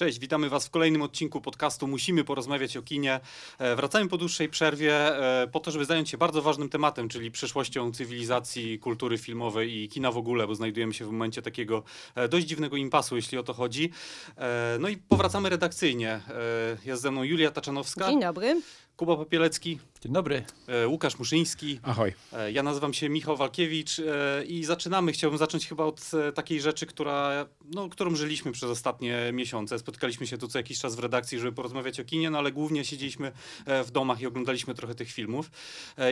Cześć, witamy Was w kolejnym odcinku podcastu Musimy porozmawiać o kinie. E, wracamy po dłuższej przerwie e, po to, żeby zająć się bardzo ważnym tematem, czyli przyszłością cywilizacji, kultury filmowej i kina w ogóle, bo znajdujemy się w momencie takiego e, dość dziwnego impasu, jeśli o to chodzi. No i powracamy redakcyjnie. Jest ze mną Julia Taczanowska, Dzień dobry. Kuba Popielecki, Dzień dobry. e, Łukasz Muszyński. Ahoj. E, Ja nazywam się Michał Walkiewicz e, i zaczynamy. Chciałbym zacząć chyba od takiej rzeczy, która, no, którą żyliśmy przez ostatnie miesiące. Spotkaliśmy się tu co jakiś czas w redakcji, żeby porozmawiać o kinie, no ale głównie siedzieliśmy w domach i oglądaliśmy trochę tych filmów.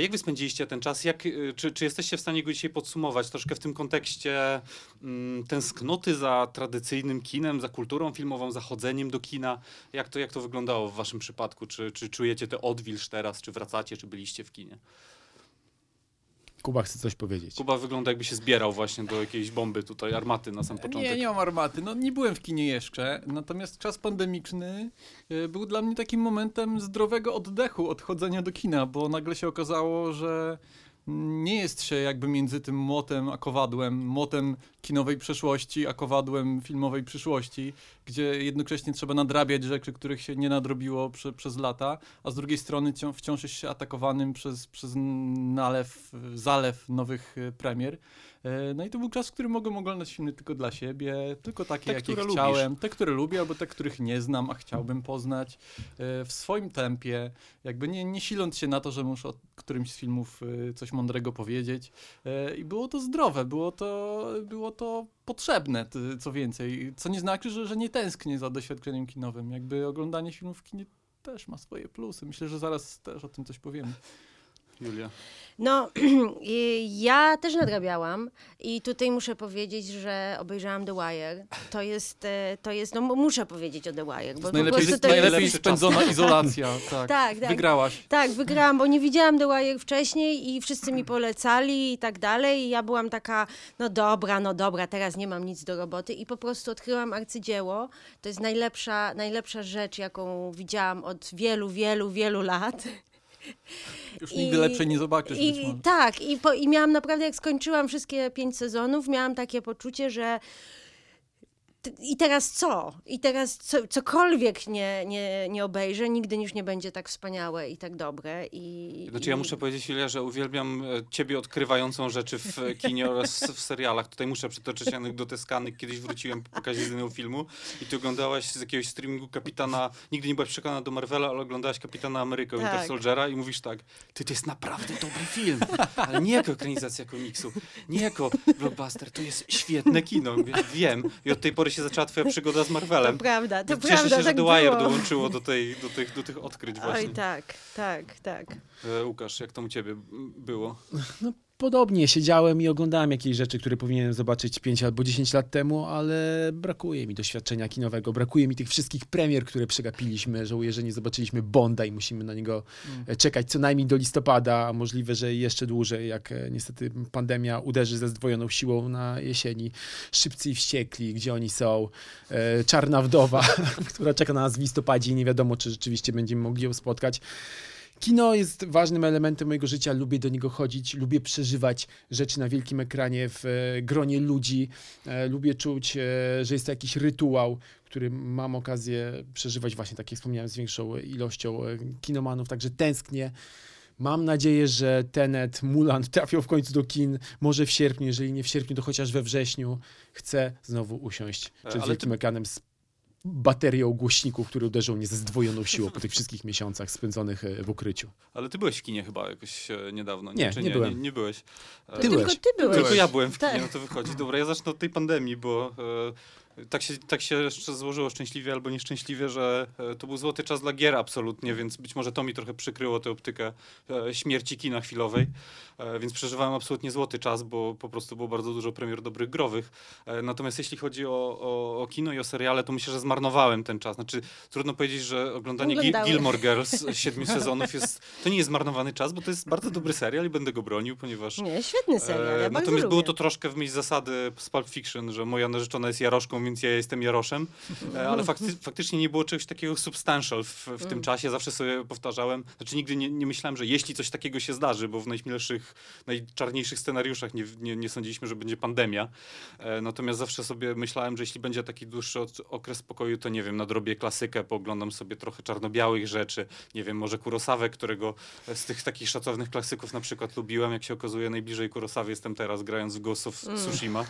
Jak wy spędziliście ten czas? Jak, czy, czy jesteście w stanie go dzisiaj podsumować troszkę w tym kontekście mm, tęsknoty za tradycyjnym kinem, za kulturą filmową, za chodzeniem do kina? Jak to, jak to wyglądało w waszym przypadku? Czy, czy czujecie tę odwilż teraz? Czy wracacie, czy byliście w kinie? Kuba chce coś powiedzieć. Kuba wygląda jakby się zbierał właśnie do jakiejś bomby tutaj, armaty na sam początek. Nie, nie mam armaty. No nie byłem w kinie jeszcze, natomiast czas pandemiczny e, był dla mnie takim momentem zdrowego oddechu od chodzenia do kina, bo nagle się okazało, że nie jest się jakby między tym młotem a kowadłem, młotem kinowej przeszłości, a kowadłem filmowej przyszłości, gdzie jednocześnie trzeba nadrabiać rzeczy, których się nie nadrobiło prze, przez lata, a z drugiej strony cią- wciąż jest się atakowanym przez, przez nalew, zalew nowych e, premier. E, No i to był czas, w którym mogłem oglądać filmy tylko dla siebie, tylko takie, Te, jakie chciałem, te, które lubię, albo te, których nie znam, a chciałbym poznać e, w swoim tempie, jakby nie, nie siląc się na to, że muszę o którymś z filmów e, coś mądrego powiedzieć. I było to zdrowe, było to, było to potrzebne, co więcej, co nie znaczy, że, że nie tęsknię za doświadczeniem kinowym. Jakby oglądanie filmów w kinie też ma swoje plusy. Myślę, że zaraz też o tym coś powiemy. Julia. No, ja też nadrabiałam i tutaj muszę powiedzieć, że obejrzałam The Wire. To jest, e, to jest no muszę powiedzieć o The Wire, bo po najlepiej prostu to najlepiej jest... spędzona izolacja. Tak, Tak, tak. Wygrałaś. Tak, wygrałam, bo nie widziałam The Wire wcześniej i wszyscy mi polecali i tak dalej. I ja byłam taka, no dobra, no dobra, teraz nie mam nic do roboty i po prostu odkryłam arcydzieło. To jest najlepsza, najlepsza rzecz, jaką widziałam od wielu, wielu, wielu lat. Już I- nigdy lepszej nie zobaczysz. I, tak, i, po, i miałam naprawdę, jak skończyłam wszystkie pięć sezonów, miałam takie poczucie, że i teraz co? I teraz co, cokolwiek nie, nie, nie obejrzę, nigdy już nie będzie tak wspaniałe i tak dobre. I, Znaczy ja muszę powiedzieć, Julia, że uwielbiam e, ciebie odkrywającą rzeczy w e, kinie oraz w serialach. Tutaj muszę przytoczyć anegdotę Cannes. Kiedyś wróciłem po pokazie jedynego filmu i ty oglądałaś z jakiegoś streamingu Kapitana, nigdy nie byłaś przekonana do Marvela, ale oglądałaś Kapitana Amerykę, Tak. Winter Soldiera i mówisz tak, ty to jest naprawdę dobry film, ale nie jako ekranizacja komiksu, nie jako blockbuster, to jest świetne kino. Mówię, Wiem i od tej pory się zaczęła twoja przygoda z To Marvelem. prawda, to Cieszę prawda, się, że tak The Wire było. dołączyło do, tej, do, tych, do tych odkryć właśnie. Oj, tak, tak, tak. E, Łukasz, jak tam u ciebie było? Podobnie siedziałem i oglądałem jakieś rzeczy, które powinienem zobaczyć 5 albo 10 lat temu, ale brakuje mi doświadczenia kinowego. Brakuje mi tych wszystkich premier, które przegapiliśmy. Żałuję, że nie zobaczyliśmy Bonda i musimy na niego e, czekać co najmniej do listopada, a możliwe, że jeszcze dłużej, jak e, niestety pandemia uderzy ze zdwojoną siłą na jesieni. Szybcy i wściekli, gdzie oni są. E, Czarna wdowa, która czeka na nas w listopadzie i nie wiadomo, czy rzeczywiście będziemy mogli ją spotkać. Kino jest ważnym elementem mojego życia, lubię do niego chodzić, lubię przeżywać rzeczy na wielkim ekranie w e, gronie ludzi, e, lubię czuć, e, że jest to jakiś rytuał, który mam okazję przeżywać. Właśnie, tak jak wspomniałem, z większą ilością kinomanów, także tęsknię. Mam nadzieję, że Tenet, Mulan trafią w końcu do kin, może w sierpniu, jeżeli nie w sierpniu, to chociaż we wrześniu. Chcę znowu usiąść przed ale wielkim ekranem z baterią głośników, które uderzą mnie ze zdwojoną siłą po tych wszystkich miesiącach spędzonych e, w ukryciu. Ale ty byłeś w kinie chyba jakoś e, niedawno, Nie, Czy nie byłem. Nie, nie byłeś. E, Ty Tylko byłeś. ty byłeś. Tylko ja byłem w kinie, Tak. no to wychodzi. Dobra, ja zacznę od tej pandemii, bo tak, się, tak się jeszcze złożyło szczęśliwie albo nieszczęśliwie, że e, to był złoty czas dla gier absolutnie, więc być może to mi trochę przykryło tę optykę e, śmierci kina chwilowej, e, więc przeżywałem absolutnie złoty czas, bo po prostu było bardzo dużo premier dobrych growych. Natomiast jeśli chodzi o, o, o kino i o seriale, to myślę, że zmarnowałem ten czas. Znaczy, trudno powiedzieć, że oglądanie Gi-. Gilmore Girls z siedmiu sezonów jest, to nie jest zmarnowany czas, bo to jest bardzo dobry serial i będę go bronił, ponieważ Nie, świetny serial, ja Natomiast było to troszkę w myśl zasady z Pulp Fiction, że moja narzeczona jest jaroszką, więc ja jestem Jaroszem, e, ale fakty, faktycznie nie było czegoś takiego substantial w, w tym czasie. Zawsze sobie powtarzałem, znaczy nigdy nie, nie myślałem, że jeśli coś takiego się zdarzy, bo w najśmielszych, najczarniejszych scenariuszach nie, nie, nie sądziliśmy, że będzie pandemia. E, natomiast zawsze sobie myślałem, że jeśli będzie taki dłuższy okres spokoju, to nie wiem, nadrobię klasykę, pooglądam sobie trochę czarno-białych rzeczy, nie wiem, może Kurosawę, którego z tych takich szacownych klasyków na przykład lubiłem, jak się okazuje, najbliżej Kurosawy jestem teraz, grając w Ghost of Tsushima,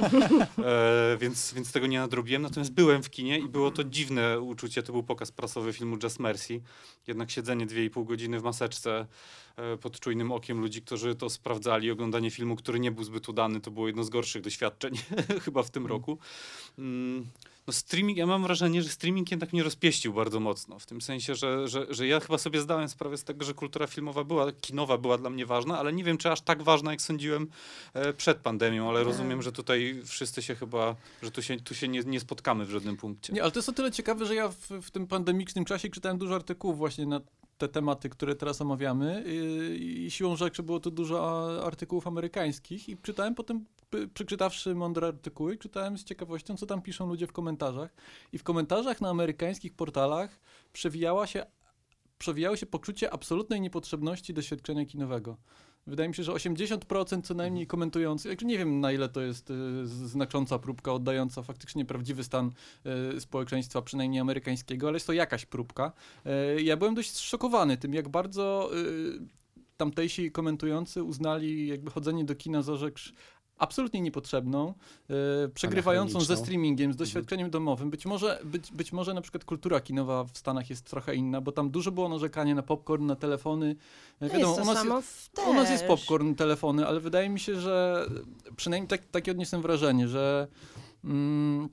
e, więc, więc tego nie nadrobiłem, natomiast byłem w kinie i było to dziwne uczucie, to był pokaz prasowy filmu Just Mercy, jednak siedzenie 2,5 godziny w maseczce e, pod czujnym okiem ludzi, którzy to sprawdzali, oglądanie filmu, który nie był zbyt udany, to było jedno z gorszych doświadczeń chyba w tym roku. Mm, no streaming, ja mam wrażenie, że streaming jednak mnie rozpieścił bardzo mocno, w tym sensie, że, że, że ja chyba sobie zdałem sprawę z tego, że kultura filmowa była, kinowa była dla mnie ważna, ale nie wiem, czy aż tak ważna, jak sądziłem e, przed pandemią, ale rozumiem, że tutaj wszyscy się chyba, że tu się, tu się nie, nie spotkamy w żadnym punkcie. Nie, ale to jest o tyle ciekawe, że ja w, w tym pandemicznym czasie czytałem dużo artykułów właśnie na te tematy, które teraz omawiamy yy, i siłą rzeczy było to dużo artykułów amerykańskich i czytałem potem, przeczytawszy mądre artykuły, czytałem z ciekawością, co tam piszą ludzie w komentarzach i w komentarzach na amerykańskich portalach przewijała się, przewijało się poczucie absolutnej niepotrzebności doświadczenia kinowego. Wydaje mi się, że 80% co najmniej komentujących, jakże nie wiem na ile to jest y, znacząca próbka oddająca faktycznie prawdziwy stan y, społeczeństwa, przynajmniej amerykańskiego, ale jest to jakaś próbka. Y, ja byłem dość zszokowany tym, jak bardzo tamtejsi komentujący uznali jakby chodzenie do kina za rzecz absolutnie niepotrzebną, y, przegrywającą ze streamingiem, z doświadczeniem domowym. Być może, być, być może na przykład kultura kinowa w Stanach jest trochę inna, bo tam dużo było narzekania na popcorn, na telefony. No Wiadomo, jest u to nas, samo w u nas jest popcorn, telefony, ale wydaje mi się, że przynajmniej tak, takie odniosłem wrażenie, że mm, e,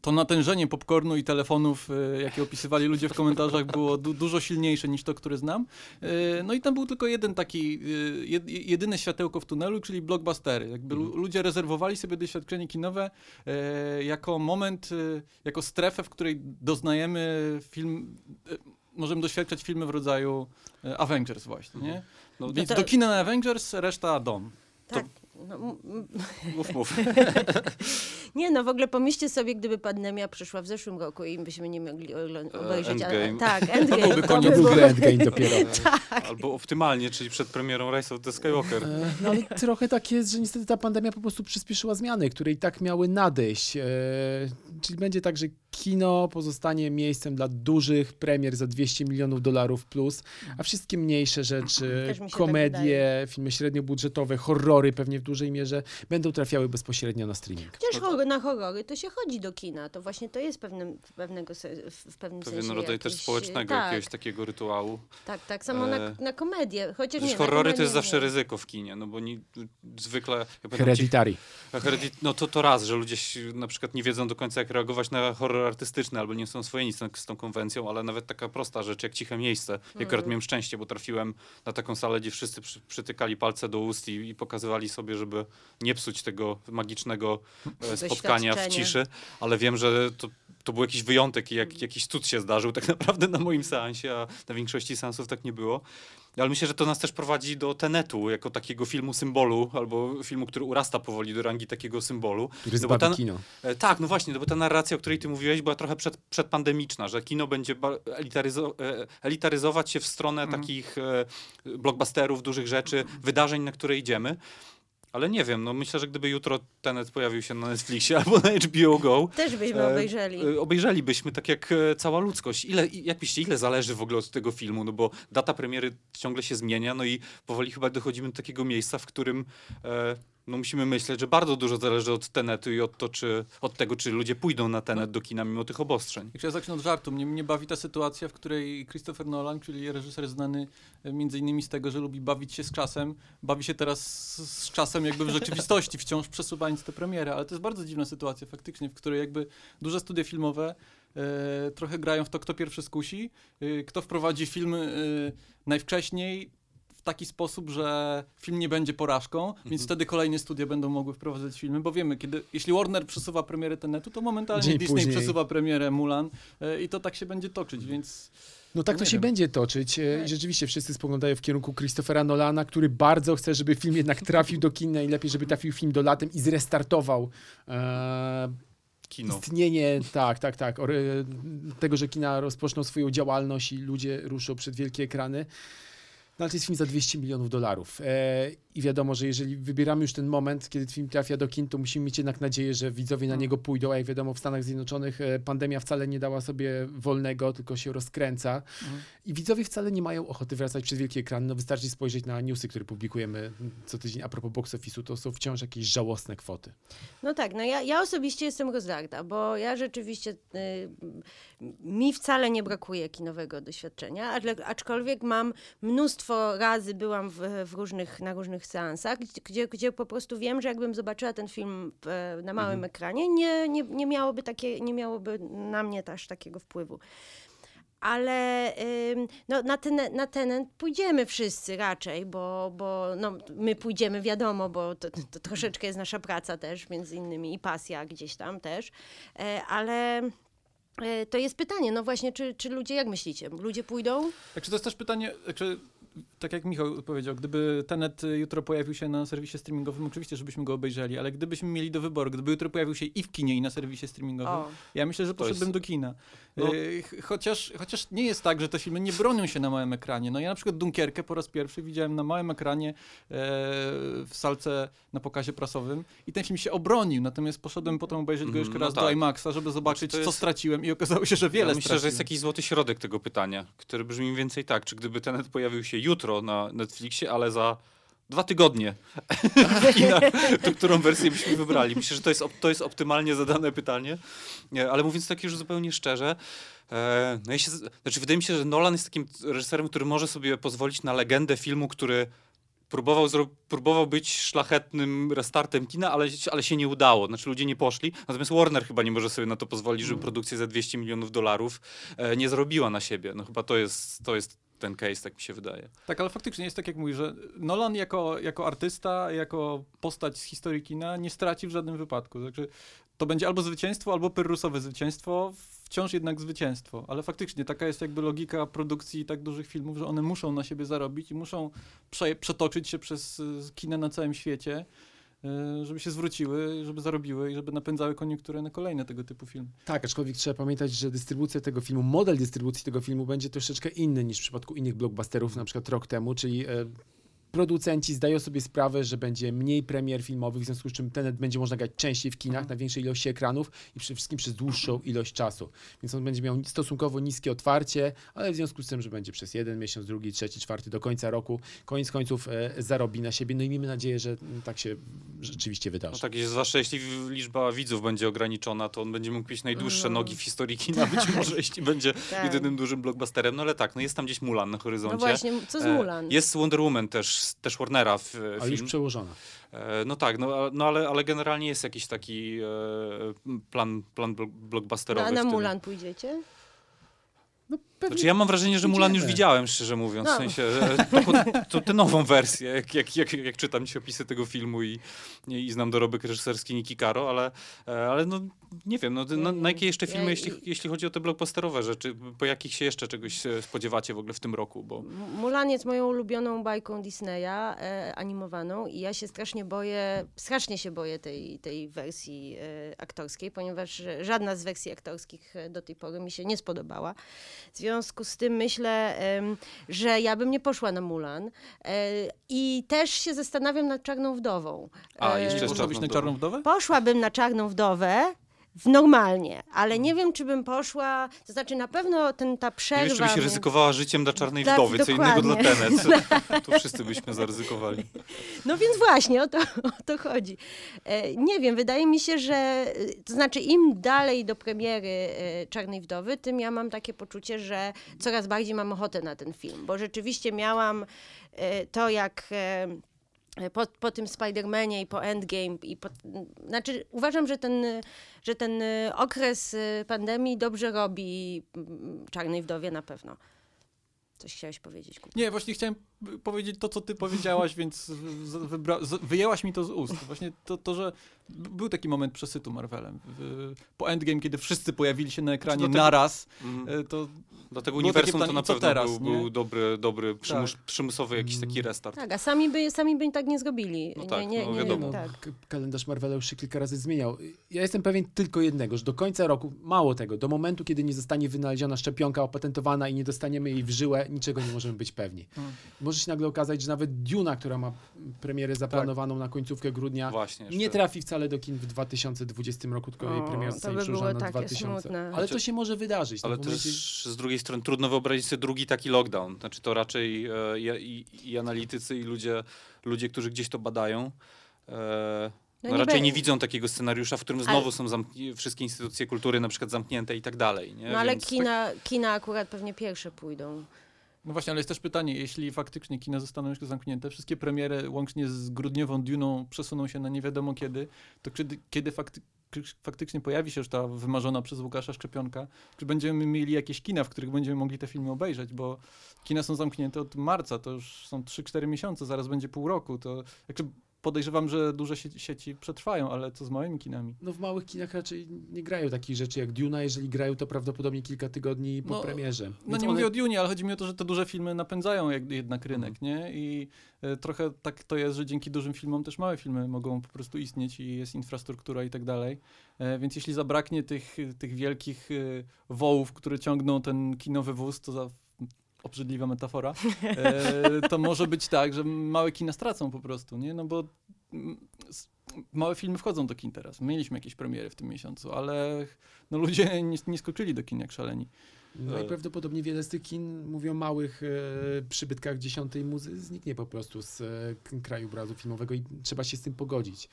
to natężenie popcornu i telefonów, e, jakie opisywali ludzie w komentarzach, było du dużo silniejsze niż to, które znam. E, no i tam był tylko jeden taki, e, jed jedyne światełko w tunelu, czyli blockbustery. Jakby lu- ludzie rezerwowali sobie doświadczenie kinowe e, jako moment, e, jako strefę, w której doznajemy film, e, możemy doświadczać filmy w rodzaju e, Avengers właśnie, nie? No, Więc to- do kina na Avengers, reszta dom. Tak. No, mów, mów. nie no, w ogóle pomyślcie sobie, gdyby pandemia przyszła w zeszłym roku i byśmy nie mogli ogl- E, obejrzeć. Endgame. tak, Endgame. byłby to koniec. by W było- ogóle Endgame dopiero. Albo optymalnie, czyli przed premierą Rise of the Skywalker. E, No ale trochę tak jest, że niestety ta pandemia po prostu przyspieszyła zmiany, które i tak miały nadejść. E, czyli będzie tak, że kino pozostanie miejscem dla dużych premier za 200 milionów dolarów plus, a wszystkie mniejsze rzeczy, tak komedie, wydaje. filmy średniobudżetowe, horrory pewnie w dużej mierze będą trafiały bezpośrednio na streaming. Chociaż horror, na horrory to się chodzi do kina. To właśnie to jest pewnym, pewnego se, w pewnym Pewien sensie rodzaj też jakiś- społecznego tak, jakiegoś takiego rytuału. Tak, tak samo na, E, na komedię. Chociaż nie, horrory na to jest zawsze nie. ryzyko w kinie, no bo ni, zwykle... Ja ci- Hereditary. Heredit, no to, to raz, że ludzie na przykład nie wiedzą do końca jak reagować na horror artystyczny albo nie są oswojeni z, tą- z tą konwencją, ale nawet taka prosta rzecz jak Ciche Miejsce. Ja akurat miałem szczęście, bo trafiłem na taką salę, gdzie wszyscy przy, przytykali palce do ust i, i pokazywali sobie, żeby nie psuć tego magicznego e, spotkania w ciszy, ale wiem, że to, to był jakiś wyjątek i jak, jakiś cud się zdarzył tak naprawdę na moim seansie, a na większości seansów tak nie było. Ale myślę, że to nas też prowadzi do Tenetu, jako takiego filmu symbolu, albo filmu, który urasta powoli do rangi takiego symbolu. Który No ta- kino. E, tak, no właśnie, no bo ta narracja, o której ty mówiłeś, była trochę przed, przedpandemiczna, że kino będzie elitaryzo- e, elitaryzować się w stronę takich e, blockbusterów, dużych rzeczy, wydarzeń, na które idziemy. Ale nie wiem, no myślę, że gdyby jutro Tenet pojawił się na Netflixie albo na HBO Go, Też byśmy E, obejrzeli. e, Obejrzelibyśmy tak jak e, cała ludzkość. Ile, jak myślicie, ile zależy w ogóle od tego filmu? No bo data premiery ciągle się zmienia, no i powoli chyba dochodzimy do takiego miejsca, w którym e, no musimy myśleć, że bardzo dużo zależy od Tenetu i od, to, czy, od tego, czy ludzie pójdą na Tenet do kina mimo tych obostrzeń. Jak ja zacznę od żartu, mnie, mnie bawi ta sytuacja, w której Christopher Nolan, czyli reżyser znany e, między innymi z tego, że lubi bawić się z czasem, bawi się teraz z, czasem jakby w rzeczywistości, wciąż przesuwając tę premierę, ale to jest bardzo dziwna sytuacja faktycznie, w której jakby duże studia filmowe e, trochę grają w to, kto pierwszy skusi, e, kto wprowadzi film najwcześniej, w taki sposób, że film nie będzie porażką, więc wtedy kolejne studia będą mogły wprowadzać filmy, bo wiemy, kiedy, jeśli Warner przesuwa premierę Tenetu, to momentalnie Dzień Disney później. przesuwa premierę Mulan e, i to tak się będzie toczyć, więc No tak to Nie się wiem. będzie toczyć e, i rzeczywiście wszyscy spoglądają w kierunku Christophera Nolana, który bardzo chce, żeby film jednak trafił do kina i lepiej, żeby trafił film do latem i zrestartował e, kino. istnienie, tak, tak, tak, tego, że kina rozpoczną swoją działalność i ludzie ruszą przed wielkie ekrany. No ale to jest film za 200 milionów dolarów. E, I wiadomo, że jeżeli wybieramy już ten moment, kiedy film trafia do kin, to musimy mieć jednak nadzieję, że widzowie na niego pójdą. A jak wiadomo, w Stanach Zjednoczonych e, pandemia wcale nie dała sobie wolnego, tylko się rozkręca. I widzowie wcale nie mają ochoty wracać przed wielki ekran. No wystarczy spojrzeć na newsy, które publikujemy co tydzień a propos box office'u. To są wciąż jakieś żałosne kwoty. No tak, no ja, ja osobiście jestem rozdarta, bo ja rzeczywiście, y, mi wcale nie brakuje kinowego doświadczenia, ale, aczkolwiek mam mnóstwo razy byłam w, w różnych, na różnych seansach, gdzie, gdzie po prostu wiem, że jakbym zobaczyła ten film na małym ekranie, nie, nie, nie, miałoby takie, nie miałoby na mnie też takiego wpływu. Ale no, na, ten, na ten pójdziemy wszyscy raczej, bo, bo no, my pójdziemy, wiadomo, bo to, to troszeczkę jest nasza praca też, między innymi i pasja gdzieś tam też, e, ale e, to jest pytanie, no właśnie, czy, czy ludzie, jak myślicie, ludzie pójdą? Także to jest też pytanie, także, tak jak Michał powiedział, gdyby Tenet jutro pojawił się na serwisie streamingowym, oczywiście, żebyśmy go obejrzeli, ale gdybyśmy mieli do wyboru, gdyby jutro pojawił się i w kinie, i na serwisie streamingowym, O. ja myślę, że To jest- poszedłbym do kina. No. Y, ch- chociaż, chociaż nie jest tak, że te filmy nie bronią się na małym ekranie. No ja na przykład Dunkierkę po raz pierwszy widziałem na małym ekranie e, w salce na pokazie prasowym i ten film się obronił, natomiast poszedłem potem obejrzeć go Mhm, jeszcze no raz do tak. IMAXa, żeby zobaczyć, to co jest- straciłem i okazało się, że wiele ja myślę, straciłem. że jest jakiś złoty środek tego pytania, który brzmi mniej więcej tak, czy gdyby Tenet pojawił się jutro na Netflixie, ale za dwa tygodnie w kinach, to którą wersję byśmy wybrali? Myślę, że to jest, to jest optymalnie zadane pytanie, Nie, ale mówiąc tak już zupełnie szczerze, e, no ja się, znaczy wydaje mi się, że Nolan jest takim reżyserem, który może sobie pozwolić na legendę filmu, który próbował, próbował być szlachetnym restartem kina, ale, ale się nie udało. Znaczy ludzie nie poszli. Natomiast Warner chyba nie może sobie na to pozwolić, żeby produkcja za 200 milionów dolarów e, nie zrobiła na siebie. No chyba to jest, to jest ten case, tak mi się wydaje. Tak, ale faktycznie jest tak, jak mówisz, że Nolan jako, jako artysta, jako postać z historii kina nie straci w żadnym wypadku. Także to będzie albo zwycięstwo, albo pyrrusowe zwycięstwo, wciąż jednak zwycięstwo. Ale faktycznie taka jest jakby logika produkcji tak dużych filmów, że one muszą na siebie zarobić i muszą prze, przetoczyć się przez y, kina na całym świecie, żeby się zwróciły, żeby zarobiły i żeby napędzały koniunkturę na kolejne tego typu filmy. Tak, aczkolwiek trzeba pamiętać, że dystrybucja tego filmu, model dystrybucji tego filmu będzie troszeczkę inny niż w przypadku innych blockbusterów, na przykład rok temu, czyli e, producenci zdają sobie sprawę, że będzie mniej premier filmowych, w związku z czym Tenet będzie można grać częściej w kinach, na większej ilości ekranów i przede wszystkim przez dłuższą ilość czasu. Więc on będzie miał stosunkowo niskie otwarcie, ale w związku z tym, że będzie przez jeden miesiąc, drugi, trzeci, czwarty do końca roku, koniec końców e, zarobi na siebie. No i miejmy nadzieję, że mm, tak się rzeczywiście wydarzy. No tak, zwłaszcza jeśli liczba widzów będzie ograniczona, to on będzie mógł mieć najdłuższe nogi w historii kina, być może, jeśli będzie Tak. jedynym dużym blockbusterem. No ale tak, no jest tam gdzieś Mulan na horyzoncie. No właśnie, co z E, Mulan? Jest Wonder Woman też, też Warnera w e, Ale już film. przełożona. E, No tak, no, a- no ale, ale generalnie jest jakiś taki e, plan, plan blo- No, blockbusterowy. a na. Mulan pójdziecie? No pewnie Znaczy ja mam wrażenie, że Mulan już widziałem, szczerze mówiąc. No. W sensie, że to, tę nową wersję, jak, jak, jak, jak czytam ci opisy tego filmu i, i znam dorobek reżyserski Niki Caro, ale, e, ale no nie wiem, no, na, na jakie jeszcze filmy, jeśli, jeśli chodzi o te blockbusterowe rzeczy, po jakich się jeszcze czegoś spodziewacie w ogóle w tym roku, bo... Mulan jest moją ulubioną bajką Disneya e, animowaną i ja się strasznie boję, strasznie się boję tej, tej wersji e, aktorskiej, ponieważ e, żadna z wersji aktorskich e, do tej pory mi się nie spodobała. W związku z tym myślę, że ja bym nie poszła na Mulan e, i też się zastanawiam nad Czarną Wdową. A, E, jeszcze można być na Czarną Wdowę? Poszłabym na Czarną Wdowę, normalnie, ale nie wiem, czy bym poszła, to znaczy na pewno ten, ta przerwa... Nie wiesz, czy byś ryzykowała życiem dla Czarnej Tak, Wdowy, co innego dla dokładnie. Tenet. Tu wszyscy byśmy zaryzykowali. No więc właśnie o to, o to chodzi. E, nie wiem, wydaje mi się, że e, to znaczy im dalej do premiery e, Czarnej Wdowy, tym ja mam takie poczucie, że coraz bardziej mam ochotę na ten film, bo rzeczywiście miałam to, jak po, po tym Spider-Manie i po Endgame i po, znaczy uważam, że ten, że ten e, okres e, pandemii dobrze robi Czarnej Wdowie na pewno. Coś chciałeś powiedzieć, Kuba? Nie, właśnie chciałem powiedzieć to, co ty powiedziałaś, więc z- wybra- z- wyjęłaś mi to z ust. Właśnie to, to że był taki moment przesytu Marvelem. W- Po Endgame, kiedy wszyscy pojawili się na ekranie Znaczy, dlatego- naraz, Mhm. y, to Dlatego Było uniwersum takie to pytanie, na pewno teraz, był, nie? był dobry, dobry przymus, Tak. przymusowy jakiś taki restart. Tak, a sami by, sami by tak nie zrobili. No nie, tak, nie, no nie, wiadomo. No, tak. kalendarz Marvela już się kilka razy zmieniał. Ja jestem pewien tylko jednego, że do końca roku, mało tego, do momentu, kiedy nie zostanie wynaleziona szczepionka opatentowana i nie dostaniemy jej w żyłę, niczego nie możemy być pewni. Mm. Może się nagle okazać, że nawet Duna, która ma premierę zaplanowaną na końcówkę grudnia, Właśnie. jeszcze. nie trafi wcale do kin w 2020 roku, tylko jej O, premiera to zostanie przełożona na takie 2000. smutne. Ale to się może wydarzyć. Ale no, w momencie- też z drugiej strony trudno wyobrazić sobie drugi taki lockdown. Znaczy to raczej e, i, i, analitycy, i ludzie, ludzie, którzy gdzieś to badają, e, No no nie raczej nie widzą takiego scenariusza, w którym Ale- znowu są zamkni- wszystkie instytucje kultury na przykład zamknięte i tak dalej. Nie? No ale Więc- kina, kina akurat pewnie pierwsze pójdą. No właśnie, ale jest też pytanie, jeśli faktycznie kina zostaną już zamknięte, wszystkie premiery łącznie z grudniową Duną przesuną się na nie wiadomo kiedy, to kiedy, kiedy fakty, faktycznie pojawi się już ta wymarzona przez Łukasza Szczepionka, czy będziemy mieli jakieś kina, w których będziemy mogli te filmy obejrzeć, bo kina są zamknięte od marca, to już są 3-4 miesiące, zaraz będzie pół roku, to jakby podejrzewam, że duże sieci, przetrwają, ale co z małymi kinami? No w małych kinach raczej nie grają takich rzeczy jak Duna, jeżeli grają to prawdopodobnie kilka tygodni po No, premierze. No Więc nie one- mówię o Dune, ale chodzi mi o to, że te duże filmy napędzają jednak rynek, nie? I e, trochę tak to jest, że dzięki dużym filmom też małe filmy mogą po prostu istnieć i jest infrastruktura i tak dalej. E, więc jeśli zabraknie tych, tych wielkich e, wołów, które ciągną ten kinowy wóz, to za obrzydliwa metafora, e, to może być tak, że małe kina stracą po prostu, nie? No bo małe filmy wchodzą do kin teraz. Mieliśmy jakieś premiery w tym miesiącu, ale no ludzie nie, nie skoczyli do kin jak szaleni. Najprawdopodobniej wiele z tych kin, mówię o małych e, przybytkach dziesiątej muzy, zniknie po prostu z e, k- krajobrazu filmowego i trzeba się z tym pogodzić.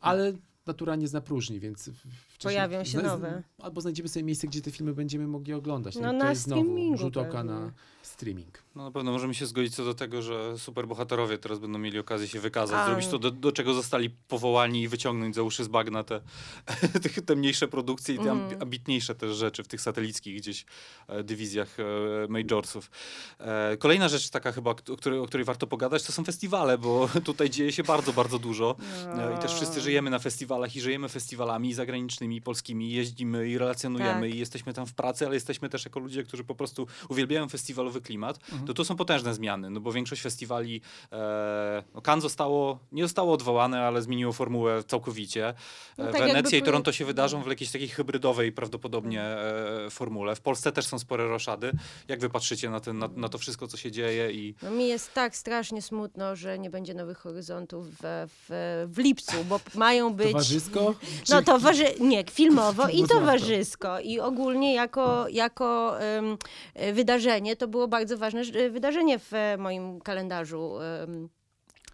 Ale natura nie zna próżni, więc wcześniej Pojawią się nowe. Albo znajdziemy sobie miejsce, gdzie te filmy będziemy mogli oglądać. No, to na jest znowu streamingu rzut oka pewnie. na streaming. No na pewno możemy się zgodzić co do tego, że superbohaterowie teraz będą mieli okazję się wykazać, A. zrobić to, do, do czego zostali powołani i wyciągnąć za uszy z bagna te, te, te mniejsze produkcje i te amb- ambitniejsze też rzeczy w tych satelickich gdzieś e, dywizjach e, majorsów. E, kolejna rzecz taka chyba, o której, o której warto pogadać, to są festiwale, bo tutaj dzieje się bardzo, bardzo dużo. I też wszyscy żyjemy na festiwalach i żyjemy festiwalami zagranicznymi, polskimi, jeździmy i relacjonujemy Tak. i jesteśmy tam w pracy, ale jesteśmy też jako ludzie, którzy po prostu uwielbiają festiwalowy klimat. Mhm. To to są potężne zmiany, no bo większość festiwali, e, no Cannes zostało, nie zostało odwołane, ale zmieniło formułę całkowicie. No E, tak Wenecja i Toronto się wydarzą w jakiejś takiej hybrydowej prawdopodobnie e, formule. W Polsce też są spore roszady. Jak wy patrzycie na, ten, na, na to wszystko, co się dzieje i No mi jest tak strasznie smutno, że nie będzie nowych horyzontów w, w, w lipcu, bo mają być... Towarzysko? No Czy- towarzy... nie, filmowo i towarzysko. I ogólnie jako, jako e, wydarzenie, to było bardzo ważne wydarzenie w e, moim kalendarzu. em.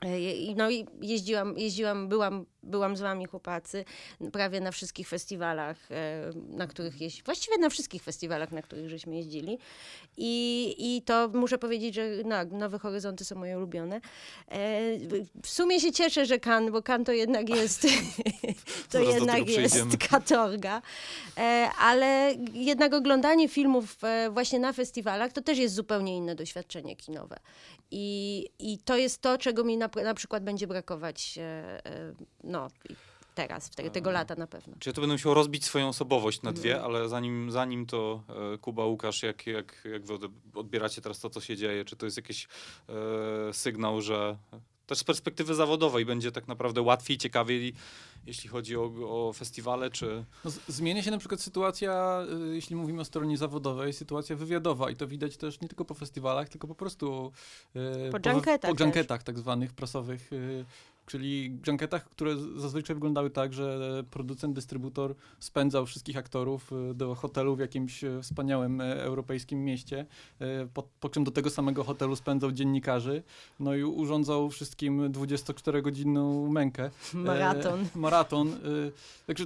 E, no i jeździłam, jeździłam byłam, byłam z wami chłopacy prawie na wszystkich festiwalach, e, na których jeździ, właściwie na wszystkich festiwalach, na których żeśmy jeździli. I, i to muszę powiedzieć, że no, Nowe Horyzonty są moje ulubione. E, w sumie się cieszę, że Kan, bo Kan to jednak jest, to Zaraz jednak jest katorga. Ale jednak oglądanie filmów właśnie na festiwalach to też jest zupełnie inne doświadczenie kinowe. I, i to jest to, czego mi na, na przykład będzie brakować e, e, no, teraz, w te, tego lata na pewno. Czy ja to będę musiał rozbić swoją osobowość na dwie, No. ale zanim, zanim to e, Kuba, Łukasz, jak, jak, jak wy odbieracie teraz to, co się dzieje, czy to jest jakiś e, sygnał, że też z perspektywy zawodowej będzie tak naprawdę łatwiej, ciekawiej, jeśli chodzi o, o festiwale, czy... No, zmienia się na przykład sytuacja, y, jeśli mówimy o stronie zawodowej, sytuacja wywiadowa i to widać też nie tylko po festiwalach, tylko po prostu y, Po junketach po junketach tak zwanych prasowych, y, czyli junketach, które zazwyczaj wyglądały tak, że producent, dystrybutor spędzał wszystkich aktorów y, do hotelu w jakimś y, wspaniałym y, europejskim mieście, po, po czym do tego samego hotelu spędzał dziennikarzy, no i urządzał wszystkim 24-godzinną mękę. Maraton. E, maraton. y, Także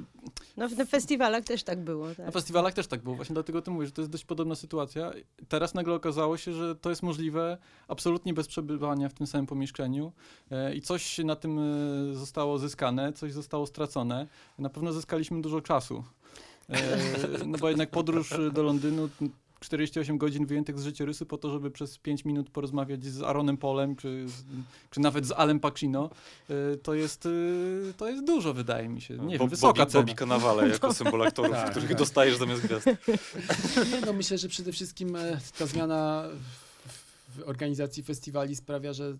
No na festiwalach też tak było. na Tak. festiwalach też tak było, właśnie dlatego o tym mówię, że to jest dość podobna sytuacja. Teraz nagle okazało się, że to jest możliwe absolutnie bez przebywania w tym samym pomieszczeniu e, i coś na tym e, zostało zyskane, coś zostało stracone. Na pewno zyskaliśmy dużo czasu. E, no bo jednak podróż do Londynu, m, 48 godzin wyjętych z życiorysu po to, żeby przez 5 minut porozmawiać z Aaronem Polem, czy, czy nawet z Alem Pacino, y, to jest, to jest dużo, wydaje mi się. Nie Bo- wiem, wysoka Bobby, cena. Bobby Cannavale jako symbol aktorów, Tak, których tak. dostajesz zamiast gwiazd. Nie, no myślę, że przede wszystkim e, ta zmiana w organizacji festiwali sprawia, że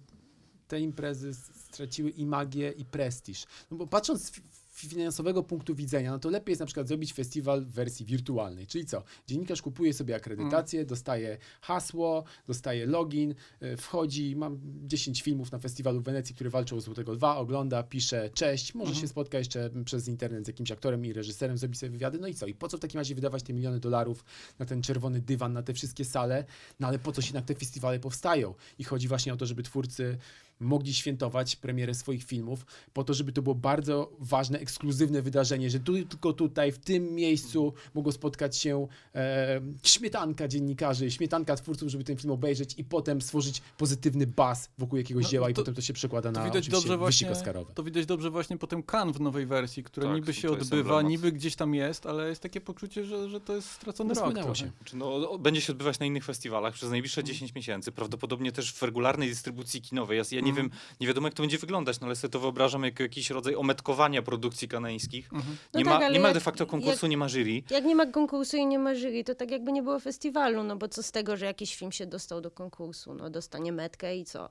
te imprezy straciły i magię, i prestiż. No bo patrząc z fi- finansowego punktu widzenia, no to lepiej jest na przykład zrobić festiwal w wersji wirtualnej. Czyli co? Dziennikarz kupuje sobie akredytację, dostaje hasło, dostaje login, e, wchodzi, mam 10 filmów na festiwalu w Wenecji, które walczą o Złotego Lwa, ogląda, pisze cześć, może się spotka jeszcze przez internet z jakimś aktorem i reżyserem, zrobi sobie wywiady, no i co? I po co w takim razie wydawać te miliony dolarów na ten czerwony dywan, na te wszystkie sale? No ale po co się jednak te festiwale powstają? I chodzi właśnie o to, żeby twórcy mogli świętować premierę swoich filmów, po to, żeby to było bardzo ważne, ekskluzywne wydarzenie, że tu, tylko tutaj, w tym miejscu mogło spotkać się e, śmietanka dziennikarzy, śmietanka twórców, żeby ten film obejrzeć i potem stworzyć pozytywny baz wokół jakiegoś No, dzieła i to- potem to się przekłada To na widać dobrze wyścig właśnie, Oscarowy. to widać dobrze właśnie po tym Cannes w nowej wersji, które Tak, niby się odbywa, niby gdzieś tam jest, ale jest takie poczucie, że, że to jest stracony No, rok. się. Czy no, będzie się odbywać na innych festiwalach przez najbliższe 10 miesięcy, prawdopodobnie też w regularnej dystrybucji kinowej. Ja, ja nie Mhm. wiem, nie wiadomo jak to będzie wyglądać, no ale sobie to wyobrażam jako jakiś rodzaj ometkowania produkcji kanańskich. Mhm. No Nie, tak, ma, ale nie ma jak- de facto konkursu, nie ma jury. Jak nie ma konkursu i nie ma jury, to tak jakby nie było festiwalu, no bo co z tego, że jakiś film się dostał do konkursu, no dostanie metkę i co?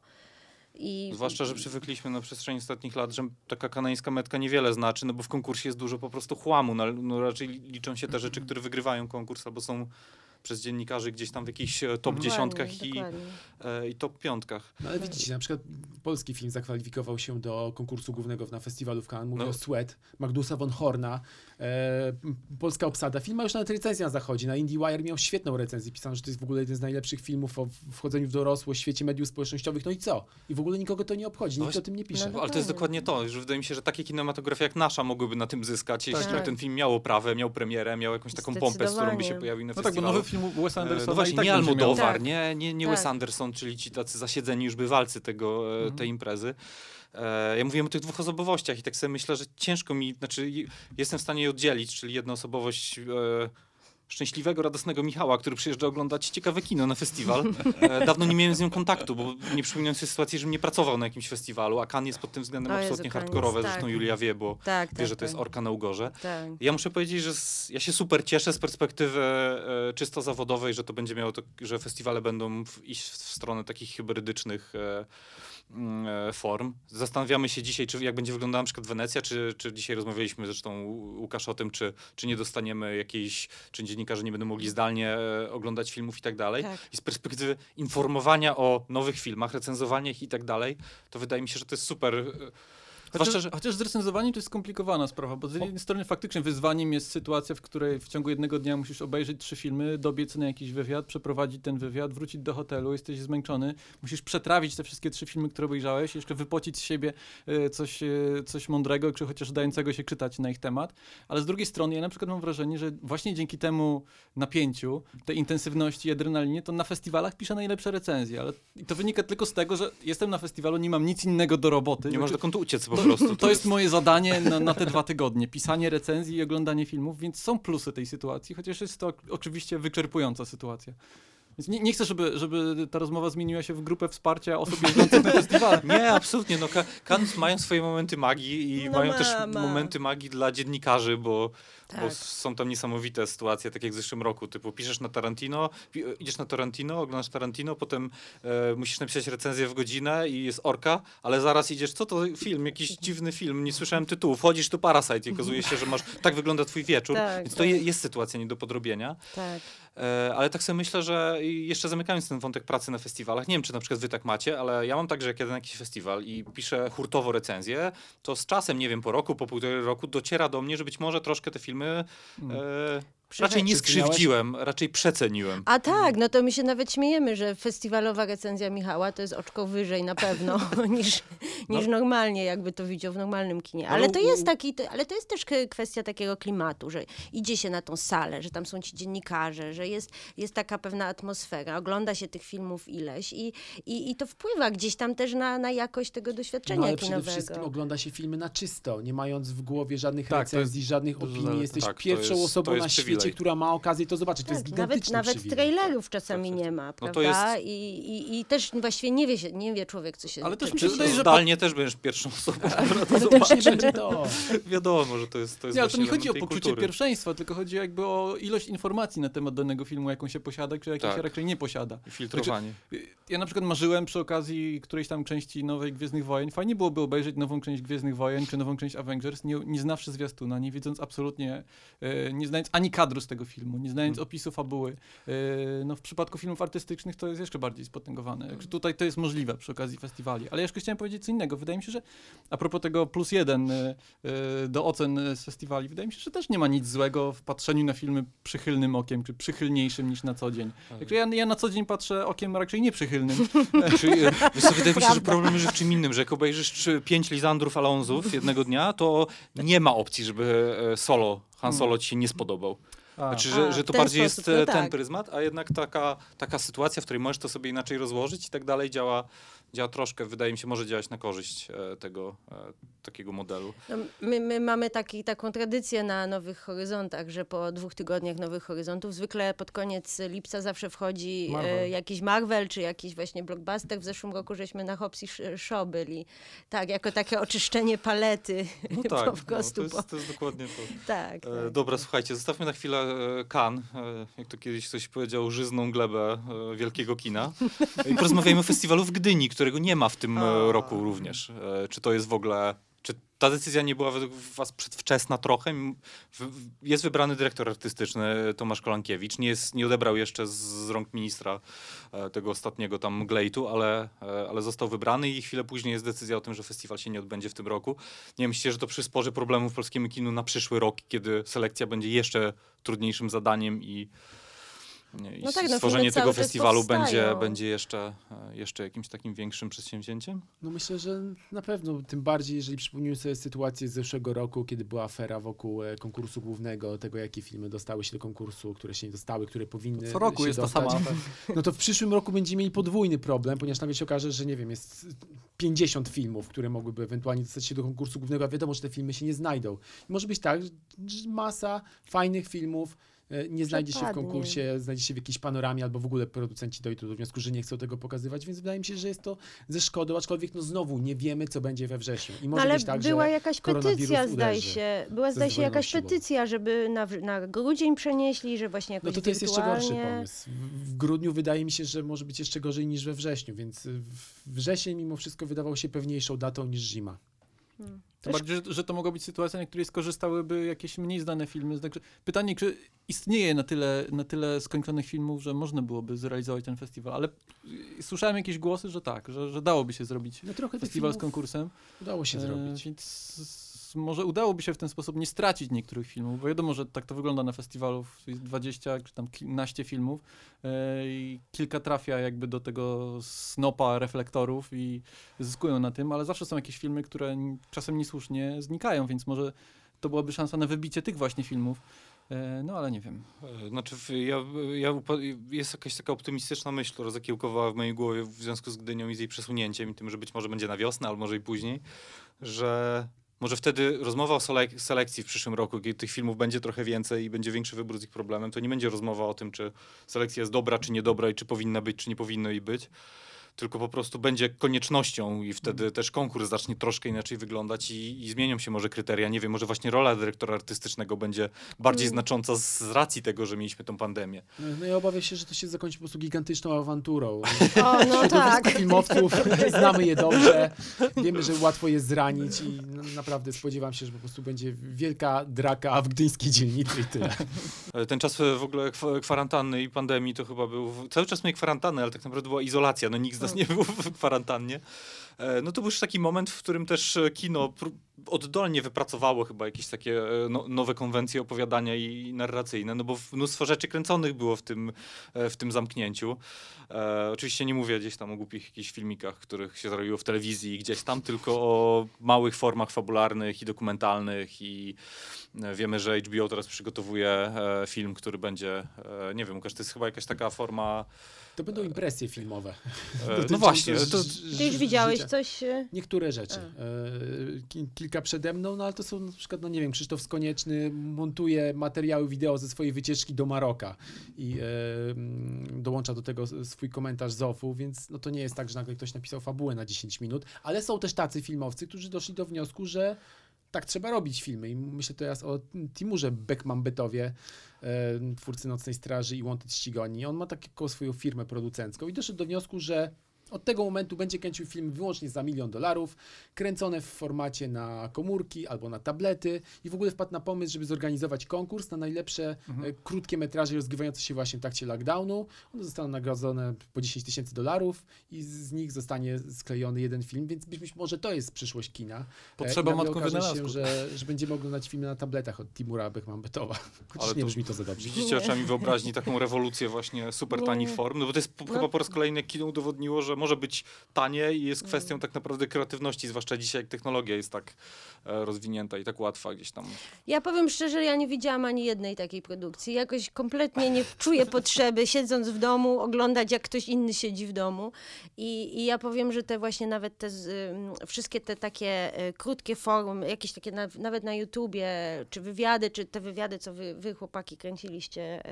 I Zwłaszcza, że przywykliśmy na przestrzeni ostatnich lat, że taka kanańska metka niewiele znaczy, no bo w konkursie jest dużo po prostu chłamu. No, no raczej liczą się te rzeczy, które wygrywają konkurs albo są przez dziennikarzy gdzieś tam w jakichś e, top dziesiątkach i, e, i top piątkach. No ale widzicie, na przykład polski film zakwalifikował się do konkursu głównego na festiwalu w Cannes, mówię No. o Sweat, Magnusa von Horna, e, polska obsada. Film ma już nawet recenzję na zachodzie, na IndieWire miał świetną recenzję, pisano, że to jest w ogóle jeden z najlepszych filmów o wchodzeniu w dorosłość, świecie mediów społecznościowych, no i co? I w ogóle nikogo to nie obchodzi, No nikt właśnie- o tym nie pisze. No Ale to jest dokładnie. to, że wydaje mi się, że takie kinematografie jak nasza mogłyby na tym zyskać, jeśli Tak. ten film miał oprawę, miał premierę, miał jakąś taką pompę, z którą by się pojawił na No tak, bo festiwalu. nowy film Wes E, Andersona No właśnie, tak nie Almodóvar, Tak. nie, nie, nie Wes Tak. Anderson, czyli ci tacy zasiedzeni już bywalcy tego, e, Mhm. tej imprezy. E, Ja mówiłem o tych dwóch osobowościach i tak sobie myślę, że ciężko mi, znaczy je- jestem w stanie je oddzielić, czyli jednoosobowość e, szczęśliwego, radosnego Michała, który przyjeżdża oglądać ciekawe kino na festiwal. E, Dawno nie miałem z nią kontaktu, bo nie przypominam sobie sytuacji, żebym nie pracował na jakimś festiwalu, a Cannes jest pod tym względem O Jezu, absolutnie Cannes, hardkorowe, tak. zresztą Julia wie, bo Tak, wie, tak, że to jest tak. orka na ugorze. Tak. Ja muszę powiedzieć, że s- ja się super cieszę z perspektywy e, czysto zawodowej, że to będzie miało to, że festiwale będą w, iść w stronę takich hybrydycznych e, form. Zastanawiamy się dzisiaj, czy jak będzie wyglądała na przykład Wenecja, czy, czy dzisiaj rozmawialiśmy zresztą Łukasz o tym, czy, czy nie dostaniemy jakiejś, czy dziennikarze nie będą mogli zdalnie e, oglądać filmów i tak dalej. Tak. I z perspektywy informowania o nowych filmach, recenzowania ich i tak dalej, to wydaje mi się, że to jest super. Zwłaszcza, Chociaż, że chociaż z recenzowaniem to jest skomplikowana sprawa, bo z jednej strony faktycznie wyzwaniem jest sytuacja, w której w ciągu jednego dnia musisz obejrzeć trzy filmy, dobiec na jakiś wywiad, przeprowadzić ten wywiad, wrócić do hotelu, jesteś zmęczony, musisz przetrawić te wszystkie trzy filmy, które obejrzałeś, jeszcze wypocić z siebie e, coś, e, coś mądrego, czy chociaż dającego się czytać na ich temat. Ale z drugiej strony ja na przykład mam wrażenie, że właśnie dzięki temu napięciu, tej intensywności, adrenalinie, to na festiwalach piszę najlepsze recenzje. Ale i to wynika tylko z tego, że jestem na festiwalu, nie mam nic innego do roboty. nie masz dokąd uciec po prostu. to jest moje zadanie na, na te dwa tygodnie. Pisanie recenzji i oglądanie filmów, więc są plusy tej sytuacji, chociaż jest to oczywiście wyczerpująca sytuacja. Więc nie, nie chcę, żeby, żeby ta rozmowa zmieniła się w grupę wsparcia osób jeżdżących na festiwale. Nie, absolutnie. No, Cannes mają swoje momenty magii i No mają ma, też ma. momenty magii dla dziennikarzy, bo, bo Tak. są tam niesamowite sytuacje, tak jak w zeszłym roku. Typu piszesz na Tarantino, idziesz na Tarantino, oglądasz Tarantino, potem e, musisz napisać recenzję w godzinę i jest orka, ale zaraz idziesz, co to film, jakiś dziwny film, nie słyszałem tytułu, wchodzisz tu Parasite i okazuje się, że masz, tak wygląda twój wieczór, Tak, więc to tak. je, jest sytuacja nie do podrobienia. Tak. E, ale tak sobie myślę, że jeszcze zamykając ten wątek pracy na festiwalach, nie wiem, czy na przykład wy tak macie, ale ja mam tak, że jak jadę na jakiś festiwal i piszę hurtowo recenzję, to z czasem, nie wiem, po roku, po półtorej roku dociera do mnie, że być może troszkę te filmy e, raczej nie ty miałeś- skrzywdziłem, raczej przeceniłem. A tak, no to my się nawet śmiejemy, że festiwalowa recenzja Michała to jest oczko wyżej na pewno niż, niż normalnie, jakby to widział w normalnym kinie. Ale to jest taki, ale to jest też kwestia takiego klimatu, że idzie się na tą salę, że tam są ci dziennikarze, że jest, jest taka pewna atmosfera, ogląda się tych filmów ileś i, i, i to wpływa gdzieś tam też na, na jakość tego doświadczenia No, ale przede kinowego. wszystkim ogląda się filmy na czysto, nie mając w głowie żadnych Tak, recenzji, żadnych dużo opinii. Jesteś Tak, pierwszą jest- osobą jest na przywilej. Która ma okazję to zobaczyć. To jest Tak, nawet, gigantyczny nawet przywilej. trailerów czasami Tak, tak. nie ma, No prawda? to jest- I, i, I też właściwie nie wie, się, nie wie człowiek, co się Ale też mi się się wydaje, że Zdalnie też będziesz pierwszą osobą, która to zobaczy. nie będzie to. Wiadomo, że to jest to jest Nie, ale to nie chodzi o poczucie kultury. pierwszeństwa, tylko chodzi jakby o ilość informacji na temat danego filmu, jaką się posiada, czy jakiej Tak. się raczej nie posiada. Filtrowanie. Ja na przykład marzyłem przy okazji którejś tam części nowej Gwiezdnych Wojen. Fajnie byłoby obejrzeć nową część Gwiezdnych Wojen, czy nową część Avengers, nie, nie znawszy zwiastuna, nie wiedząc absolutnie, e, nie znając ani kadru z tego filmu, nie znając Hmm. opisu fabuły. E, no w przypadku filmów artystycznych to jest jeszcze bardziej spotęgowane. Także tutaj to jest możliwe przy okazji festiwali. Ale ja jeszcze chciałem powiedzieć co innego. Wydaje mi się, że a propos tego plus jeden e, e, do ocen e, z festiwali, wydaje mi się, że też nie ma nic złego w patrzeniu na filmy przychylnym okiem, czy przychylniejszym niż na co dzień. Także ja, ja na co dzień patrzę okiem raczej nieprzychylnym. Czy, e, wiesz co, wydaje mi się, że problem jest w czym innym, że jak obejrzysz pięć Lisandrów Alonzów jednego dnia, to nie ma opcji, żeby e, solo, Han Solo ci się nie spodobał. A. Znaczy, A, że, że w to ten bardziej sposób, jest no e, ten tak. pryzmat, a jednak taka, taka sytuacja, w której możesz to sobie inaczej rozłożyć i tak dalej, działa, działa troszkę, wydaje mi się, może działać na korzyść e, tego e, takiego modelu. No, my, my mamy taki, taką tradycję na Nowych Horyzontach, że po dwóch tygodniach Nowych Horyzontów zwykle pod koniec lipca zawsze wchodzi Marvel. e, jakiś Marvel czy jakiś właśnie blockbuster. W zeszłym roku żeśmy na Hobbs i Sh- Shaw byli. Tak, jako takie oczyszczenie palety. No Po tak, prostu, no, to, po- jest, to jest dokładnie to. Tak, E, tak. dobra, słuchajcie, zostawmy na chwilę kan, e, jak to kiedyś ktoś powiedział, żyzną glebę e, wielkiego kina. I porozmawiajmy o festiwalu w Gdyni, którego nie ma w tym e, roku również. E, czy to jest w ogóle... Ta decyzja nie była według was przedwczesna trochę? Jest wybrany dyrektor artystyczny Tomasz Kolankiewicz. Nie, jest, nie odebrał jeszcze z, rąk ministra e, tego ostatniego tam glejtu, ale, e, ale został wybrany i chwilę później jest decyzja o tym, że festiwal się nie odbędzie w tym roku. Nie myślicie, że to przysporzy problemów polskiemu kinu na przyszły rok, kiedy selekcja będzie jeszcze trudniejszym zadaniem i, i No tak, no, stworzenie tego festiwalu będzie, będzie jeszcze, e, jeszcze jakimś takim większym przedsięwzięciem? No myślę, że na pewno, tym bardziej, jeżeli przypomnimy sobie sytuację z zeszłego roku, kiedy była afera wokół e, konkursu głównego, tego jakie filmy dostały się do konkursu, które się nie dostały, które powinny Co roku się jest ta dostać. sama. No to w przyszłym roku będziemy mieli podwójny problem, ponieważ nagle się okaże, że nie wiem, jest 50 filmów, które mogłyby ewentualnie dostać się do konkursu głównego, a wiadomo, że te filmy się nie znajdą. I może być tak, że masa fajnych filmów nie znajdzie się w konkursie, znajdzie się w jakiejś panoramie, albo w ogóle producenci dojdą do wniosku, że nie chcą tego pokazywać, więc wydaje mi się, że jest to ze szkodą, aczkolwiek no znowu nie wiemy, co będzie we wrześniu. I No, może ale być tak, była jakaś petycja, zdaje się. Była, zdaje się, jakaś siłą. petycja, żeby na, na grudzień przenieśli, że właśnie jakoś No to to jest jeszcze gorszy pomysł. W- grudniu wydaje mi się, że może być jeszcze gorzej niż we wrześniu, więc wrzesień mimo wszystko wydawał się pewniejszą datą niż zima. Hmm. Tym bardziej, że, że to mogła być sytuacja, na której skorzystałyby jakieś mniej znane filmy. Także pytanie, czy istnieje na tyle, na tyle skończonych filmów, że można byłoby zrealizować ten festiwal, ale y, słyszałem jakieś głosy, że tak, że, że dałoby się zrobić No festiwal z konkursem. udało się E, zrobić. Więc może udałoby się w ten sposób nie stracić niektórych filmów, bo wiadomo, że tak to wygląda na festiwalu, jest 20 czy tam kilkanaście filmów e, i kilka trafia jakby do tego snopa reflektorów i zyskują na tym, ale zawsze są jakieś filmy, które czasem niesłusznie znikają, więc może to byłaby szansa na wybicie tych właśnie filmów. E, No ale nie wiem. E, Znaczy, ja, ja, jest jakaś taka optymistyczna myśl, która zakiełkowała w mojej głowie w związku z Gdynią i z jej przesunięciem i tym, że być może będzie na wiosnę, albo może i później, że może wtedy rozmowa o selek- selekcji w przyszłym roku, kiedy tych filmów będzie trochę więcej i będzie większy wybór z ich problemem, to nie będzie rozmowa o tym, czy selekcja jest dobra, czy niedobra i czy powinna być, czy nie powinno jej być, tylko po prostu będzie koniecznością i wtedy też konkurs zacznie troszkę inaczej wyglądać i, i zmienią się może kryteria. Nie wiem, może właśnie rola dyrektora artystycznego będzie bardziej Mm. znacząca z racji tego, że mieliśmy tą pandemię. No, no ja obawiam się, że to się zakończy po prostu gigantyczną awanturą. O, no tak. filmowców, znamy je dobrze, wiemy, że łatwo je zranić i no, naprawdę spodziewam się, że po prostu będzie wielka draka w gdyńskiej dzielnicy i tyle. Ten czas w ogóle kwa- kwarantanny i pandemii to chyba był. Cały czas miał kwarantannę, ale tak naprawdę była izolacja. No nikt z nas nie był w kwarantannie. E, No to był już taki moment, w którym też e, kino oddolnie wypracowało chyba jakieś takie e, no, nowe konwencje opowiadania i narracyjne, no bo mnóstwo rzeczy kręconych było w tym, w tym zamknięciu. E, oczywiście nie mówię gdzieś tam o głupich jakichś filmikach, których się zrobiło w telewizji i gdzieś tam, tylko o małych formach fabularnych i dokumentalnych i wiemy, że HBO teraz przygotowuje film, który będzie, nie wiem, Łukasz, to jest chyba jakaś taka forma... To będą impresje filmowe. E, no właśnie, to, Ty już widziałeś. Coś? e? Niektóre rzeczy. E, ki- kilka przede mną, no ale to są na przykład, no nie wiem, Krzysztof Skonieczny montuje materiały wideo ze swojej wycieczki do Maroka i e, mm, dołącza do tego swój komentarz z OFU, więc no to nie jest tak, że nagle ktoś napisał fabułę na 10 minut, ale są też tacy filmowcy, którzy doszli do wniosku, że tak trzeba robić filmy i myślę teraz o Timurze Beckman-Betowie, e, twórcy Nocnej Straży i Wanted Ścigoni. On ma taką swoją firmę producencką i doszedł do wniosku, że od tego momentu będzie kręcił film wyłącznie za milion dolarów, kręcone w formacie na komórki albo na tablety i w ogóle wpadł na pomysł, żeby zorganizować konkurs na najlepsze e, krótkie metraże rozgrywające się właśnie w trakcie lockdownu. One zostaną nagrodzone po 10 tysięcy dolarów i z nich zostanie sklejony jeden film, więc być może to jest przyszłość kina. E, Potrzeba nagle matką okaże się, wynalazku. że, że będziemy oglądać filmy na tabletach od Timura Beckman-Betowa. Chociaż Ale nie to- brzmi to za dobrze. Widzicie oczami wyobraźni taką rewolucję właśnie super tanich Nie. form? No bo to jest po, No. chyba po raz kolejny kino udowodniło, że może być tanie i jest kwestią tak naprawdę kreatywności, zwłaszcza dzisiaj jak technologia jest tak e, rozwinięta i tak łatwa gdzieś tam. Ja powiem szczerze, ja nie widziałam ani jednej takiej produkcji. Jakoś kompletnie nie czuję potrzeby, siedząc w domu, oglądać jak ktoś inny siedzi w domu. I, i ja powiem, że te właśnie nawet te wszystkie te takie y, krótkie forum, jakieś takie na, nawet na YouTubie, czy wywiady, czy te wywiady, co wy, wy chłopaki kręciliście,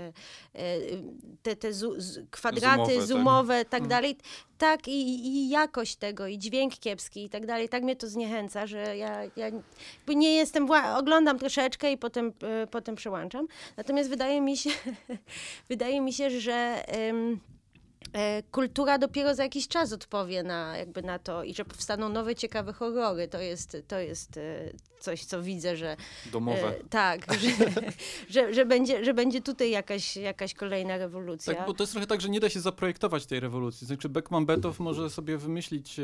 y, te, te zu, z, kwadraty Zoomowe, tak. zoomowe, tak, dalej. Tak, i, i jakość tego, i dźwięk kiepski i tak dalej. Tak mnie to zniechęca, że ja, ja nie jestem, oglądam troszeczkę i potem, e, potem przełączam. Natomiast wydaje mi się, wydaje mi się, że e, kultura dopiero za jakiś czas odpowie na, jakby na to i że powstaną nowe, ciekawe horrory. To jest, to jest e, coś, co widzę, że Domowe. e, tak, że, że, że, będzie, że będzie tutaj jakaś, jakaś kolejna rewolucja. Tak, bo to jest trochę tak, że nie da się zaprojektować tej rewolucji. Znaczy Beckman Betow może sobie wymyślić, e,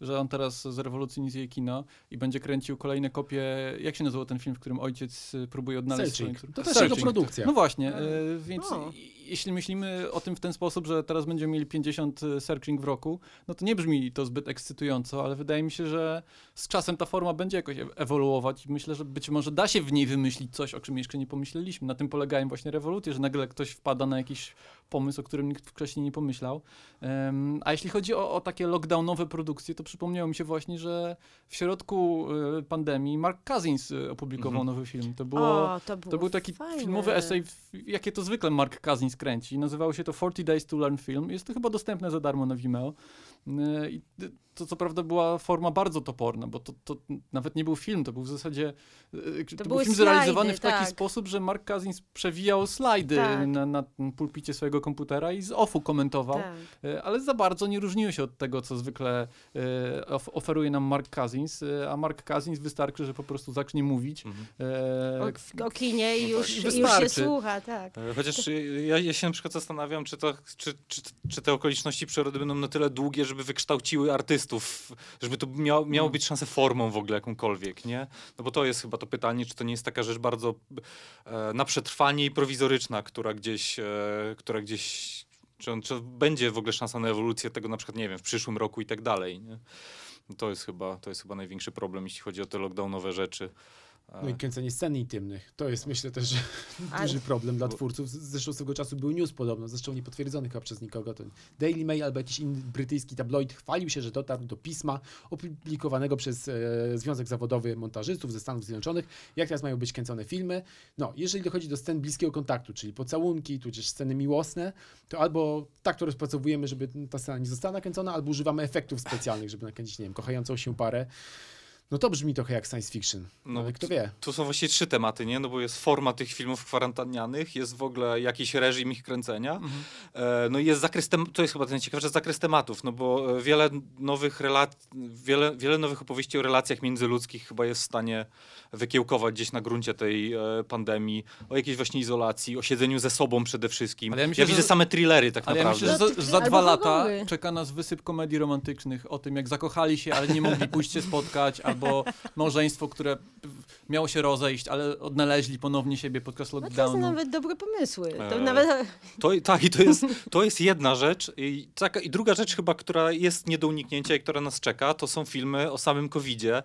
że on teraz zrewolucjonizuje kino i będzie kręcił kolejne kopie. Jak się nazywał ten film, w którym ojciec e, próbuje odnaleźć Searching. swoją- To też Searching. jego produkcja. No właśnie, e, więc O. i- jeśli myślimy o tym w ten sposób, że teraz będziemy mieli 50 searching w roku, no to nie brzmi to zbyt ekscytująco, ale wydaje mi się, że z czasem ta forma będzie jakoś e- ewoluować i myślę, że być może da się w niej wymyślić coś, o czym jeszcze nie pomyśleliśmy. Na tym polegają właśnie rewolucje, że nagle ktoś wpada na jakiś pomysł, o którym nikt wcześniej nie pomyślał. A jeśli chodzi o, o takie lockdownowe produkcje, to przypomniało mi się właśnie, że w środku e, pandemii Mark Cousins e, opublikował Mhm. nowy film. To było... o, to, było To był taki fajne. filmowy esej, jakie to zwykle Mark Cousins kręci. Nazywało się to 40 Days to Learn Film. Jest to chyba dostępne za darmo na Vimeo. Yy, I to co prawda była forma bardzo toporna, bo to, to nawet nie był film, to był w zasadzie yy, to, był film slajdy, zrealizowany w taki tak. sposób, że Mark Cousins przewijał slajdy Tak. na, na pulpicie swojego komputera i z offu komentował. Tak. E, ale za bardzo nie różniły się od tego, co zwykle e, of oferuje nam Mark Cousins, e, a Mark Cousins wystarczy, że po prostu zacznie mówić. Mhm. e, O, o kinie i już, I i już się słucha, tak. Chociaż ja, ja się na przykład zastanawiam, czy, to, czy, czy, czy te okoliczności przyrody będą na tyle długie, żeby wykształciły artystów, żeby to miało, miało być szansę formą w ogóle jakąkolwiek, nie? No bo to jest chyba to pytanie, czy to nie jest taka rzecz bardzo e, na przetrwanie i prowizoryczna, która gdzieś, e, która gdzieś czy, on, czy będzie w ogóle szansa na ewolucję tego na przykład, nie wiem, w przyszłym roku i tak dalej, nie? No To jest chyba, to jest chyba największy problem, jeśli chodzi o te lockdownowe rzeczy. No i kręcenie scen intymnych. To jest myślę też że A- duży problem dla twórców. Zresztą swego czasu był news podobno, zresztą niepotwierdzony chyba przez nikogo. To Daily Mail albo jakiś inny brytyjski tabloid chwalił się, że dotarł do pisma opublikowanego przez e, Związek Zawodowy Montażystów ze Stanów Zjednoczonych, jak teraz mają być kręcone filmy. No, jeżeli dochodzi do scen bliskiego kontaktu, czyli pocałunki, tudzież sceny miłosne, to albo tak to rozpracowujemy, żeby ta scena nie została nakręcona, albo używamy efektów specjalnych, żeby nakręcić, nie wiem, kochającą się parę. No to brzmi trochę jak science fiction, no, No, ale kto wie. Tu są właściwie trzy tematy, nie? No bo jest forma tych filmów kwarantannianych, jest w ogóle jakiś reżim ich kręcenia, e, no i jest zakres, tem- to jest chyba najciekawsze, zakres tematów, no bo e, wiele nowych relacji, wiele, wiele nowych opowieści o relacjach międzyludzkich chyba jest w stanie wykiełkować gdzieś na gruncie tej e, pandemii, o jakiejś właśnie izolacji, o siedzeniu ze sobą przede wszystkim. Ale ja ja, myślę, widzę że- same thrillery tak Ale ja naprawdę. myślę, że za, za dwa lata czeka nas wysyp komedii romantycznych o tym, jak zakochali się, ale nie mogli pójść się spotkać, albo małżeństwo, które miało się rozejść, ale odnaleźli ponownie siebie podczas No to są lockdownu. nawet dobre pomysły. To Eee, nawet To, tak, i to jest, to jest jedna rzecz. I, taka, I druga rzecz chyba, która jest nie do uniknięcia i która nas czeka, to są filmy o samym covidzie.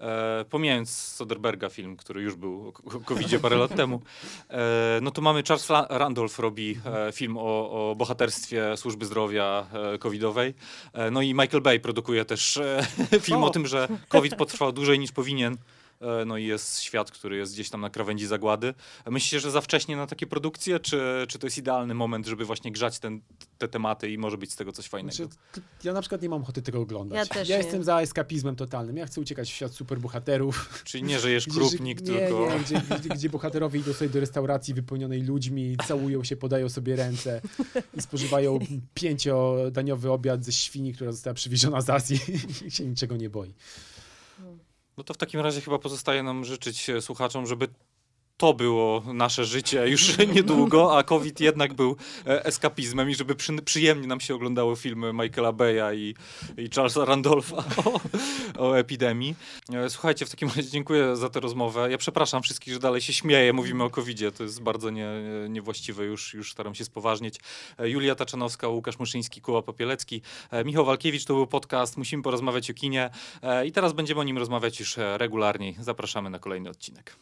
E, pomijając Soderberga film, który już był o covid parę lat temu, e, no to mamy Charles Randolph robi e, film o, o bohaterstwie służby zdrowia e, covidowej. E, no i Michael Bay produkuje też e, film o. O. tym, że COVID potrwał dłużej niż powinien. E, No i jest świat, który jest gdzieś tam na krawędzi zagłady. Myślicie, że za wcześnie na takie produkcje, czy, czy to jest idealny moment, żeby właśnie grzać ten, te tematy i może być z tego coś fajnego? Znaczy, ja na przykład nie mam ochoty tego oglądać. Ja też ja nie. jestem za eskapizmem totalnym. Ja chcę uciekać w świat superbohaterów. Czyli nie, że jesz Gdzie- krupnik, nie, tylko... Nie, gdzie, gdzie, gdzie bohaterowie idą sobie do restauracji wypełnionej ludźmi, całują się, podają sobie ręce i spożywają pięciodaniowy obiad ze świni, która została przywieziona z Azji i się niczego nie boi. No to w takim razie chyba pozostaje nam życzyć e, słuchaczom, żeby to było nasze życie już niedługo, a COVID jednak był e, eskapizmem i żeby przy, przyjemnie nam się oglądało filmy Michaela Beya i, i Charlesa Randolpha o, o epidemii. E, Słuchajcie, w takim razie dziękuję za tę rozmowę. Ja przepraszam wszystkich, że dalej się śmieję, mówimy o COVID-zie, to jest bardzo nie, niewłaściwe, już, już staram się spoważnieć. E, Julia Taczanowska, Łukasz Muszyński, Kuba Popielecki, e, Michał Walkiewicz, to był podcast Musimy porozmawiać o kinie e, i teraz będziemy o nim rozmawiać już e, regularniej. Zapraszamy na kolejny odcinek.